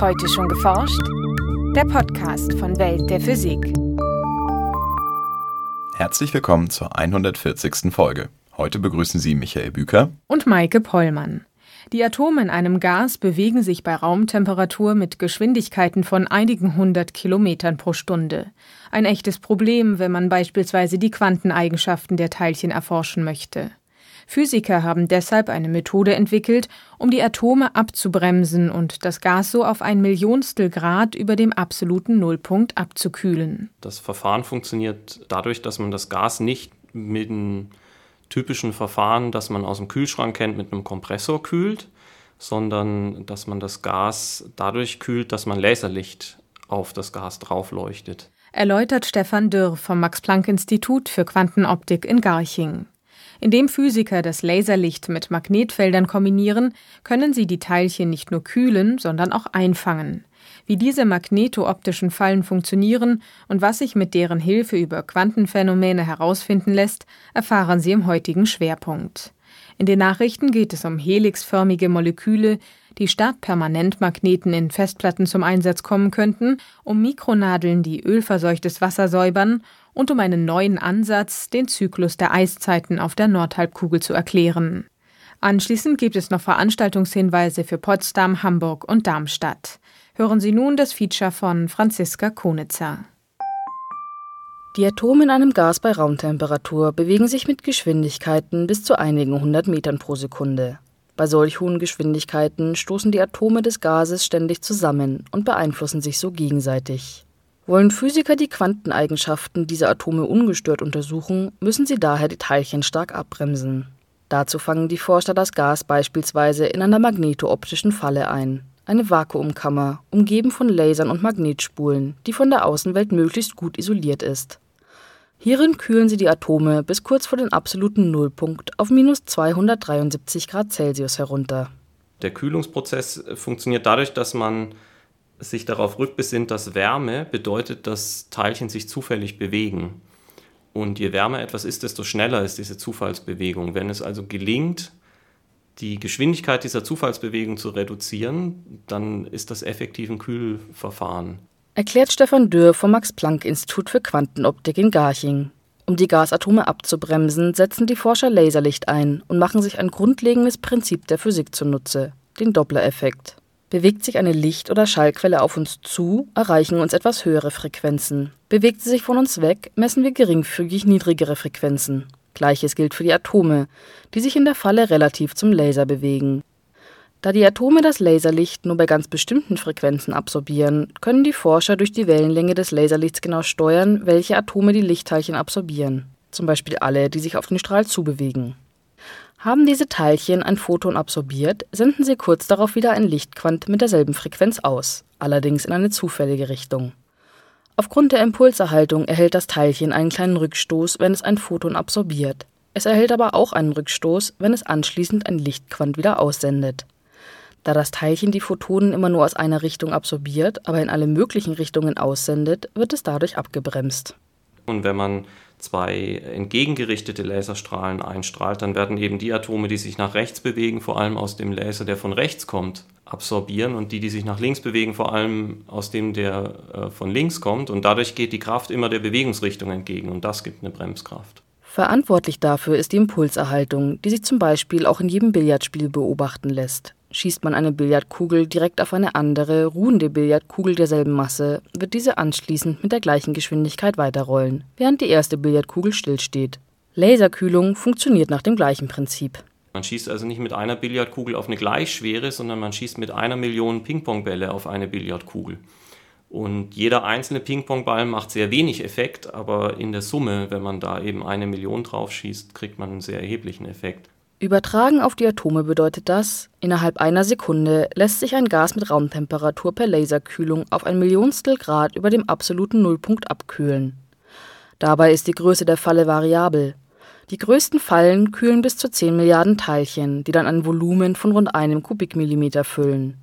Heute schon geforscht? Der Podcast von Welt der Physik. Herzlich willkommen zur 140. Folge. Heute begrüßen Sie Michael Büker und Maike Pollmann. Die Atome in einem Gas bewegen sich bei Raumtemperatur mit Geschwindigkeiten von einigen hundert Kilometern pro Stunde. Ein echtes Problem, wenn man beispielsweise die Quanteneigenschaften der Teilchen erforschen möchte. Physiker haben deshalb eine Methode entwickelt, um die Atome abzubremsen und das Gas so auf ein Millionstel Grad über dem absoluten Nullpunkt abzukühlen. Das Verfahren funktioniert dadurch, dass man das Gas nicht mit einem typischen Verfahren, das man aus dem Kühlschrank kennt, mit einem Kompressor kühlt, sondern dass man das Gas dadurch kühlt, dass man Laserlicht auf das Gas draufleuchtet. Erläutert Stefan Dürr vom Max-Planck-Institut für Quantenoptik in Garching. Indem Physiker das Laserlicht mit Magnetfeldern kombinieren, können sie die Teilchen nicht nur kühlen, sondern auch einfangen. Wie diese magnetooptischen Fallen funktionieren und was sich mit deren Hilfe über Quantenphänomene herausfinden lässt, erfahren Sie im heutigen Schwerpunkt. In den Nachrichten geht es um helixförmige Moleküle, die statt Permanentmagneten in Festplatten zum Einsatz kommen könnten, um Mikronadeln, die ölverseuchtes Wasser säubern und um einen neuen Ansatz, den Zyklus der Eiszeiten auf der Nordhalbkugel zu erklären. Anschließend gibt es noch Veranstaltungshinweise für Potsdam, Hamburg und Darmstadt. Hören Sie nun das Feature von Franziska Konitzer. Die Atome in einem Gas bei Raumtemperatur bewegen sich mit Geschwindigkeiten bis zu einigen hundert Metern pro Sekunde. Bei solch hohen Geschwindigkeiten stoßen die Atome des Gases ständig zusammen und beeinflussen sich so gegenseitig. Wollen Physiker die Quanteneigenschaften dieser Atome ungestört untersuchen, müssen sie daher die Teilchen stark abbremsen. Dazu fangen die Forscher das Gas beispielsweise in einer magnetooptischen Falle ein, eine Vakuumkammer, umgeben von Lasern und Magnetspulen, die von der Außenwelt möglichst gut isoliert ist. Hierin kühlen sie die Atome bis kurz vor den absoluten Nullpunkt auf minus 273 Grad Celsius herunter. Der Kühlungsprozess funktioniert dadurch, dass man sich darauf rückbesinnt, dass Wärme bedeutet, dass Teilchen sich zufällig bewegen. Und je wärmer etwas ist, desto schneller ist diese Zufallsbewegung. Wenn es also gelingt, die Geschwindigkeit dieser Zufallsbewegung zu reduzieren, dann ist das effektiv ein Kühlverfahren. Erklärt Stefan Dürr vom Max-Planck-Institut für Quantenoptik in Garching. Um die Gasatome abzubremsen, setzen die Forscher Laserlicht ein und machen sich ein grundlegendes Prinzip der Physik zunutze, den Doppler-Effekt. Bewegt sich eine Licht- oder Schallquelle auf uns zu, erreichen uns etwas höhere Frequenzen. Bewegt sie sich von uns weg, messen wir geringfügig niedrigere Frequenzen. Gleiches gilt für die Atome, die sich in der Falle relativ zum Laser bewegen. Da die Atome das Laserlicht nur bei ganz bestimmten Frequenzen absorbieren, können die Forscher durch die Wellenlänge des Laserlichts genau steuern, welche Atome die Lichtteilchen absorbieren. Zum Beispiel alle, die sich auf den Strahl zubewegen. Haben diese Teilchen ein Photon absorbiert, senden sie kurz darauf wieder ein Lichtquant mit derselben Frequenz aus, allerdings in eine zufällige Richtung. Aufgrund der Impulserhaltung erhält das Teilchen einen kleinen Rückstoß, wenn es ein Photon absorbiert. Es erhält aber auch einen Rückstoß, wenn es anschließend ein Lichtquant wieder aussendet. Da das Teilchen die Photonen immer nur aus einer Richtung absorbiert, aber in alle möglichen Richtungen aussendet, wird es dadurch abgebremst. Und wenn man zwei entgegengerichtete Laserstrahlen einstrahlt, dann werden eben die Atome, die sich nach rechts bewegen, vor allem aus dem Laser, der von rechts kommt, absorbieren und die, die sich nach links bewegen, vor allem aus dem, der äh, von links kommt. Und dadurch geht die Kraft immer der Bewegungsrichtung entgegen und das gibt eine Bremskraft. Verantwortlich dafür ist die Impulserhaltung, die sich zum Beispiel auch in jedem Billardspiel beobachten lässt. Schießt man eine Billardkugel direkt auf eine andere, ruhende Billardkugel derselben Masse, wird diese anschließend mit der gleichen Geschwindigkeit weiterrollen, während die erste Billardkugel stillsteht. Laserkühlung funktioniert nach dem gleichen Prinzip. Man schießt also nicht mit einer Billardkugel auf eine Gleichschwere, sondern man schießt mit einer Million Pingpongbälle auf eine Billardkugel. Und jeder einzelne Pingpongball macht sehr wenig Effekt, aber in der Summe, wenn man da eben eine Million drauf schießt, kriegt man einen sehr erheblichen Effekt. Übertragen auf die Atome bedeutet das, innerhalb einer Sekunde lässt sich ein Gas mit Raumtemperatur per Laserkühlung auf ein Millionstel Grad über dem absoluten Nullpunkt abkühlen. Dabei ist die Größe der Falle variabel. Die größten Fallen kühlen bis zu 10 Milliarden Teilchen, die dann ein Volumen von rund einem Kubikmillimeter füllen.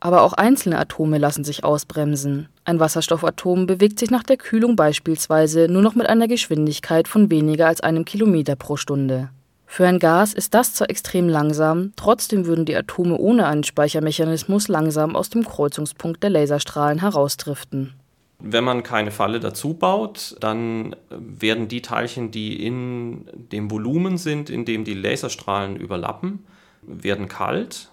Aber auch einzelne Atome lassen sich ausbremsen. Ein Wasserstoffatom bewegt sich nach der Kühlung beispielsweise nur noch mit einer Geschwindigkeit von weniger als einem Kilometer pro Stunde. Für ein Gas ist das zwar extrem langsam, trotzdem würden die Atome ohne einen Speichermechanismus langsam aus dem Kreuzungspunkt der Laserstrahlen herausdriften. Wenn man keine Falle dazu baut, dann werden die Teilchen, die in dem Volumen sind, in dem die Laserstrahlen überlappen, werden kalt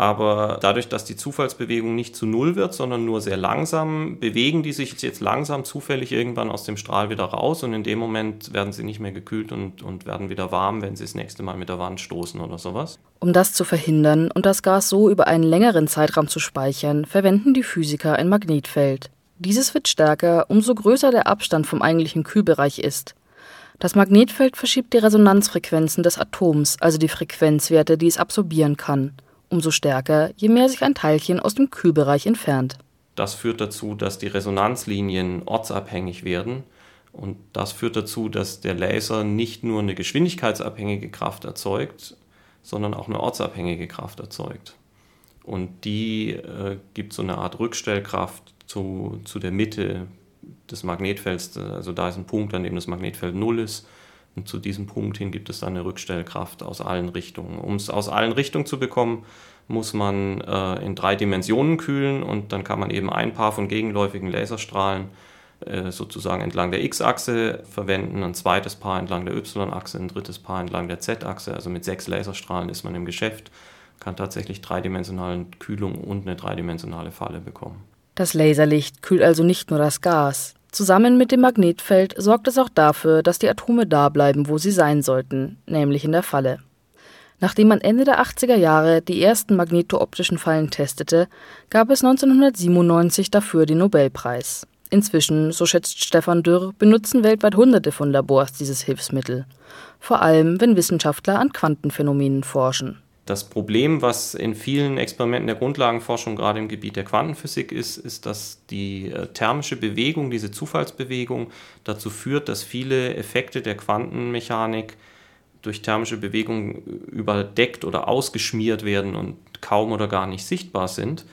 aber dadurch, dass die Zufallsbewegung nicht zu Null wird, sondern nur sehr langsam, bewegen die sich jetzt langsam zufällig irgendwann aus dem Strahl wieder raus und in dem Moment werden sie nicht mehr gekühlt und, und werden wieder warm, wenn sie das nächste Mal mit der Wand stoßen oder sowas. Um das zu verhindern und das Gas so über einen längeren Zeitraum zu speichern, verwenden die Physiker ein Magnetfeld. Dieses wird stärker, umso größer der Abstand vom eigentlichen Kühlbereich ist. Das Magnetfeld verschiebt die Resonanzfrequenzen des Atoms, also die Frequenzwerte, die es absorbieren kann umso stärker, je mehr sich ein Teilchen aus dem Kühlbereich entfernt. Das führt dazu, dass die Resonanzlinien ortsabhängig werden. Und das führt dazu, dass der Laser nicht nur eine geschwindigkeitsabhängige Kraft erzeugt, sondern auch eine ortsabhängige Kraft erzeugt. Und die äh, gibt so eine Art Rückstellkraft zu, zu der Mitte des Magnetfelds. Also da ist ein Punkt, an dem das Magnetfeld null ist. Und zu diesem Punkt hin gibt es dann eine Rückstellkraft aus allen Richtungen. Um es aus allen Richtungen zu bekommen, muss man äh, in drei Dimensionen kühlen und dann kann man eben ein Paar von gegenläufigen Laserstrahlen äh, sozusagen entlang der X-Achse verwenden, ein zweites Paar entlang der Y-Achse, ein drittes Paar entlang der Z-Achse. Also mit sechs Laserstrahlen ist man im Geschäft, kann tatsächlich dreidimensionale Kühlung und eine dreidimensionale Falle bekommen. Das Laserlicht kühlt also nicht nur das Gas, Zusammen mit dem Magnetfeld sorgt es auch dafür, dass die Atome da bleiben, wo sie sein sollten, nämlich in der Falle. Nachdem man Ende der 80er Jahre die ersten magnetooptischen Fallen testete, gab es 1997 dafür den Nobelpreis. Inzwischen, so schätzt Stefan Dürr, benutzen weltweit Hunderte von Labors dieses Hilfsmittel. Vor allem, wenn Wissenschaftler an Quantenphänomenen forschen. Das Problem, was in vielen Experimenten der Grundlagenforschung gerade im Gebiet der Quantenphysik ist, ist, dass die äh, thermische Bewegung, diese Zufallsbewegung, dazu führt, dass viele Effekte der Quantenmechanik durch thermische Bewegung überdeckt oder ausgeschmiert werden und kaum oder gar nicht sichtbar sind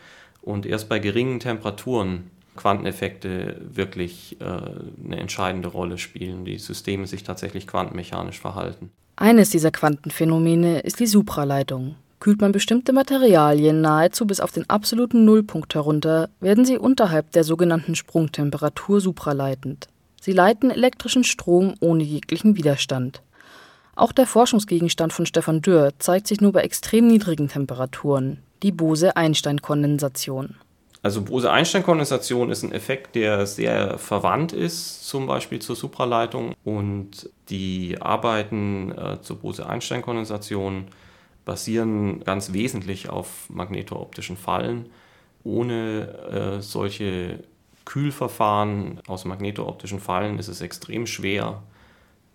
und erst bei geringen Temperaturen Quanteneffekte wirklich äh, eine entscheidende Rolle spielen, die Systeme sich tatsächlich quantenmechanisch verhalten. Eines dieser Quantenphänomene ist die Supraleitung. Kühlt man bestimmte Materialien nahezu bis auf den absoluten Nullpunkt herunter, werden sie unterhalb der sogenannten Sprungtemperatur supraleitend. Sie leiten elektrischen Strom ohne jeglichen Widerstand. Auch der Forschungsgegenstand von Stefan Dürr zeigt sich nur bei extrem niedrigen Temperaturen, die Bose-Einstein-Kondensation. Also Bose-Einstein-Kondensation ist ein Effekt, der sehr verwandt ist, zum Beispiel zur Supraleitung. Und die Arbeiten äh, zur Bose-Einstein-Kondensation basieren ganz wesentlich auf magnetooptischen Fallen. Ohne äh, solche Kühlverfahren aus magnetooptischen Fallen ist es extrem schwer,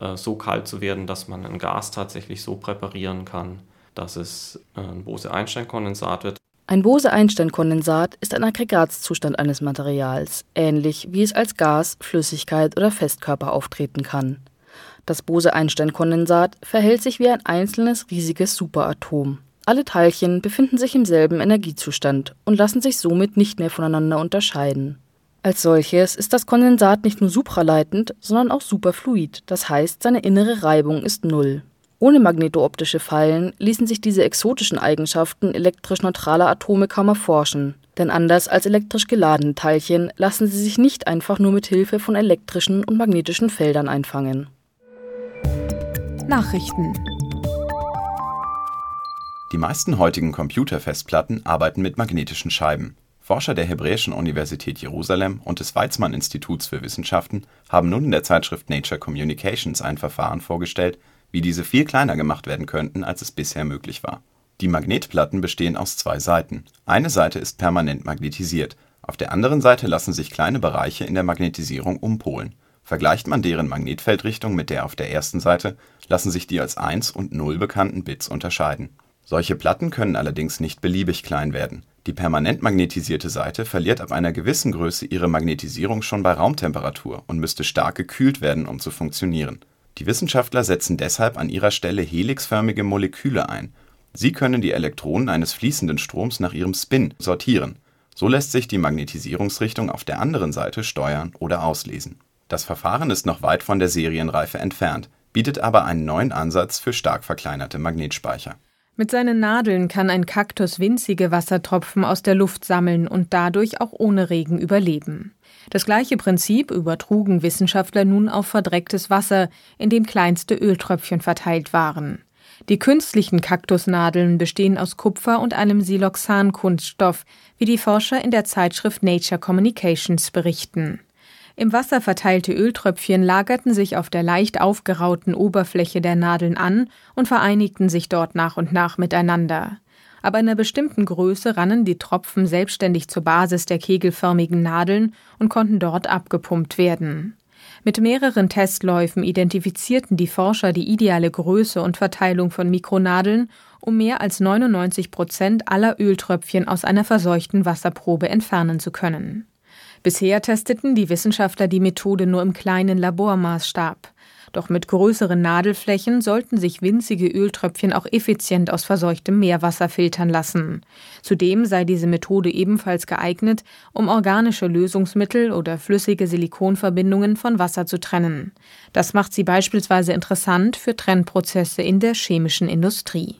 äh, so kalt zu werden, dass man ein Gas tatsächlich so präparieren kann, dass es äh, ein Bose-Einstein-Kondensat wird. Ein Bose-Einstein-Kondensat ist ein Aggregatzustand eines Materials, ähnlich wie es als Gas, Flüssigkeit oder Festkörper auftreten kann. Das Bose-Einstein-Kondensat verhält sich wie ein einzelnes riesiges Superatom. Alle Teilchen befinden sich im selben Energiezustand und lassen sich somit nicht mehr voneinander unterscheiden. Als solches ist das Kondensat nicht nur supraleitend, sondern auch superfluid, das heißt, seine innere Reibung ist null. Ohne magnetooptische Fallen ließen sich diese exotischen Eigenschaften elektrisch neutraler Atome kaum erforschen. Denn anders als elektrisch geladene Teilchen lassen sie sich nicht einfach nur mit Hilfe von elektrischen und magnetischen Feldern einfangen. Nachrichten Die meisten heutigen Computerfestplatten arbeiten mit magnetischen Scheiben. Forscher der Hebräischen Universität Jerusalem und des Weizmann Instituts für Wissenschaften haben nun in der Zeitschrift Nature Communications ein Verfahren vorgestellt, wie diese viel kleiner gemacht werden könnten, als es bisher möglich war. Die Magnetplatten bestehen aus zwei Seiten. Eine Seite ist permanent magnetisiert, auf der anderen Seite lassen sich kleine Bereiche in der Magnetisierung umpolen. Vergleicht man deren Magnetfeldrichtung mit der auf der ersten Seite, lassen sich die als 1 und 0 bekannten Bits unterscheiden. Solche Platten können allerdings nicht beliebig klein werden. Die permanent magnetisierte Seite verliert ab einer gewissen Größe ihre Magnetisierung schon bei Raumtemperatur und müsste stark gekühlt werden, um zu funktionieren die Wissenschaftler setzen deshalb an ihrer Stelle helixförmige Moleküle ein. Sie können die Elektronen eines fließenden Stroms nach ihrem Spin sortieren. So lässt sich die Magnetisierungsrichtung auf der anderen Seite steuern oder auslesen. Das Verfahren ist noch weit von der Serienreife entfernt. bietet aber einen neuen Ansatz für stark verkleinerte Magnetspeicher. Mit seinen Nadeln kann ein Kaktus winzige Wassertropfen aus der Luft sammeln und dadurch auch ohne Regen überleben. Das gleiche Prinzip übertrugen Wissenschaftler nun auf verdrecktes Wasser, in dem kleinste Öltröpfchen verteilt waren. Die künstlichen Kaktusnadeln bestehen aus Kupfer und einem Siloxan-Kunststoff, wie die Forscher in der Zeitschrift Nature Communications berichten. Im Wasser verteilte Öltröpfchen lagerten sich auf der leicht aufgerauten Oberfläche der Nadeln an und vereinigten sich dort nach und nach miteinander. Ab einer bestimmten Größe rannen die Tropfen selbstständig zur Basis der kegelförmigen Nadeln und konnten dort abgepumpt werden. Mit mehreren Testläufen identifizierten die Forscher die ideale Größe und Verteilung von Mikronadeln, um mehr als 99 Prozent aller Öltröpfchen aus einer verseuchten Wasserprobe entfernen zu können. Bisher testeten die Wissenschaftler die Methode nur im kleinen Labormaßstab. Doch mit größeren Nadelflächen sollten sich winzige Öltröpfchen auch effizient aus verseuchtem Meerwasser filtern lassen. Zudem sei diese Methode ebenfalls geeignet, um organische Lösungsmittel oder flüssige Silikonverbindungen von Wasser zu trennen. Das macht sie beispielsweise interessant für Trennprozesse in der chemischen Industrie.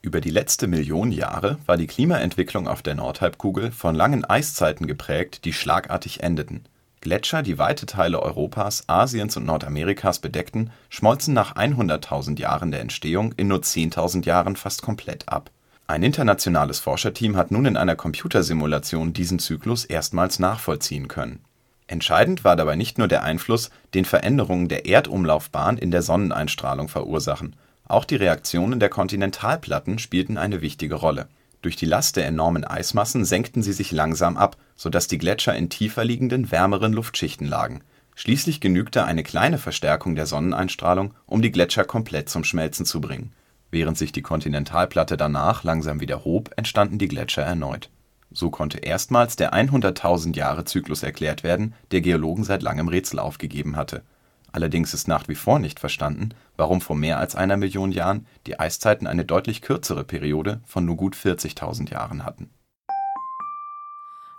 Über die letzte Million Jahre war die Klimaentwicklung auf der Nordhalbkugel von langen Eiszeiten geprägt, die schlagartig endeten. Gletscher, die weite Teile Europas, Asiens und Nordamerikas bedeckten, schmolzen nach 100.000 Jahren der Entstehung in nur 10.000 Jahren fast komplett ab. Ein internationales Forscherteam hat nun in einer Computersimulation diesen Zyklus erstmals nachvollziehen können. Entscheidend war dabei nicht nur der Einfluss, den Veränderungen der Erdumlaufbahn in der Sonneneinstrahlung verursachen auch die Reaktionen der Kontinentalplatten spielten eine wichtige Rolle. Durch die Last der enormen Eismassen senkten sie sich langsam ab, sodass die Gletscher in tiefer liegenden, wärmeren Luftschichten lagen. Schließlich genügte eine kleine Verstärkung der Sonneneinstrahlung, um die Gletscher komplett zum Schmelzen zu bringen. Während sich die Kontinentalplatte danach langsam wieder hob, entstanden die Gletscher erneut. So konnte erstmals der 100.000-Jahre-Zyklus erklärt werden, der Geologen seit langem Rätsel aufgegeben hatte Allerdings ist nach wie vor nicht verstanden, warum vor mehr als einer Million Jahren die Eiszeiten eine deutlich kürzere Periode von nur gut 40.000 Jahren hatten.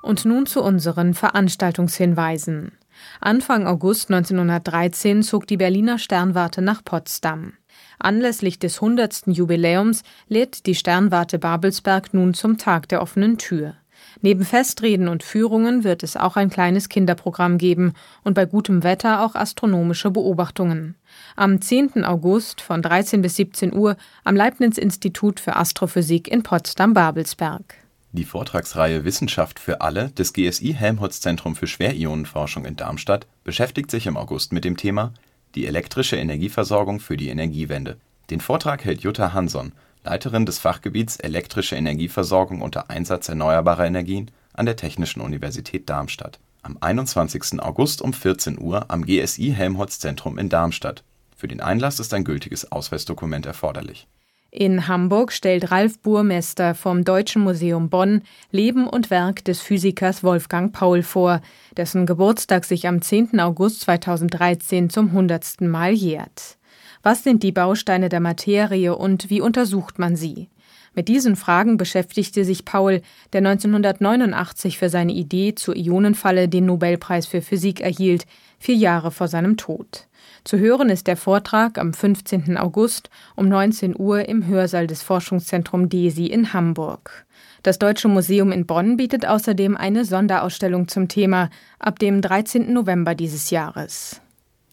Und nun zu unseren Veranstaltungshinweisen. Anfang August 1913 zog die Berliner Sternwarte nach Potsdam. Anlässlich des 100. Jubiläums lädt die Sternwarte Babelsberg nun zum Tag der offenen Tür. Neben Festreden und Führungen wird es auch ein kleines Kinderprogramm geben und bei gutem Wetter auch astronomische Beobachtungen. Am 10. August von 13 bis 17 Uhr am Leibniz-Institut für Astrophysik in Potsdam-Babelsberg. Die Vortragsreihe Wissenschaft für alle des GSI Helmholtz Zentrum für Schwerionenforschung in Darmstadt beschäftigt sich im August mit dem Thema Die elektrische Energieversorgung für die Energiewende. Den Vortrag hält Jutta Hanson, Leiterin des Fachgebiets Elektrische Energieversorgung unter Einsatz erneuerbarer Energien an der Technischen Universität Darmstadt am 21. August um 14 Uhr am GSI Helmholtz Zentrum in Darmstadt. Für den Einlass ist ein gültiges Ausweisdokument erforderlich. In Hamburg stellt Ralf Burmester vom Deutschen Museum Bonn Leben und Werk des Physikers Wolfgang Paul vor, dessen Geburtstag sich am 10. August 2013 zum 100. Mal jährt. Was sind die Bausteine der Materie und wie untersucht man sie? Mit diesen Fragen beschäftigte sich Paul, der 1989 für seine Idee zur Ionenfalle den Nobelpreis für Physik erhielt, vier Jahre vor seinem Tod. Zu hören ist der Vortrag am 15. August um 19 Uhr im Hörsaal des Forschungszentrums DESI in Hamburg. Das Deutsche Museum in Bonn bietet außerdem eine Sonderausstellung zum Thema ab dem 13. November dieses Jahres.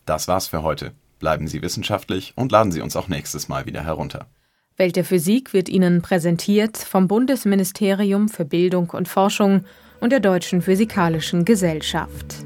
Das war's für heute. Bleiben Sie wissenschaftlich und laden Sie uns auch nächstes Mal wieder herunter. Welt der Physik wird Ihnen präsentiert vom Bundesministerium für Bildung und Forschung und der Deutschen Physikalischen Gesellschaft.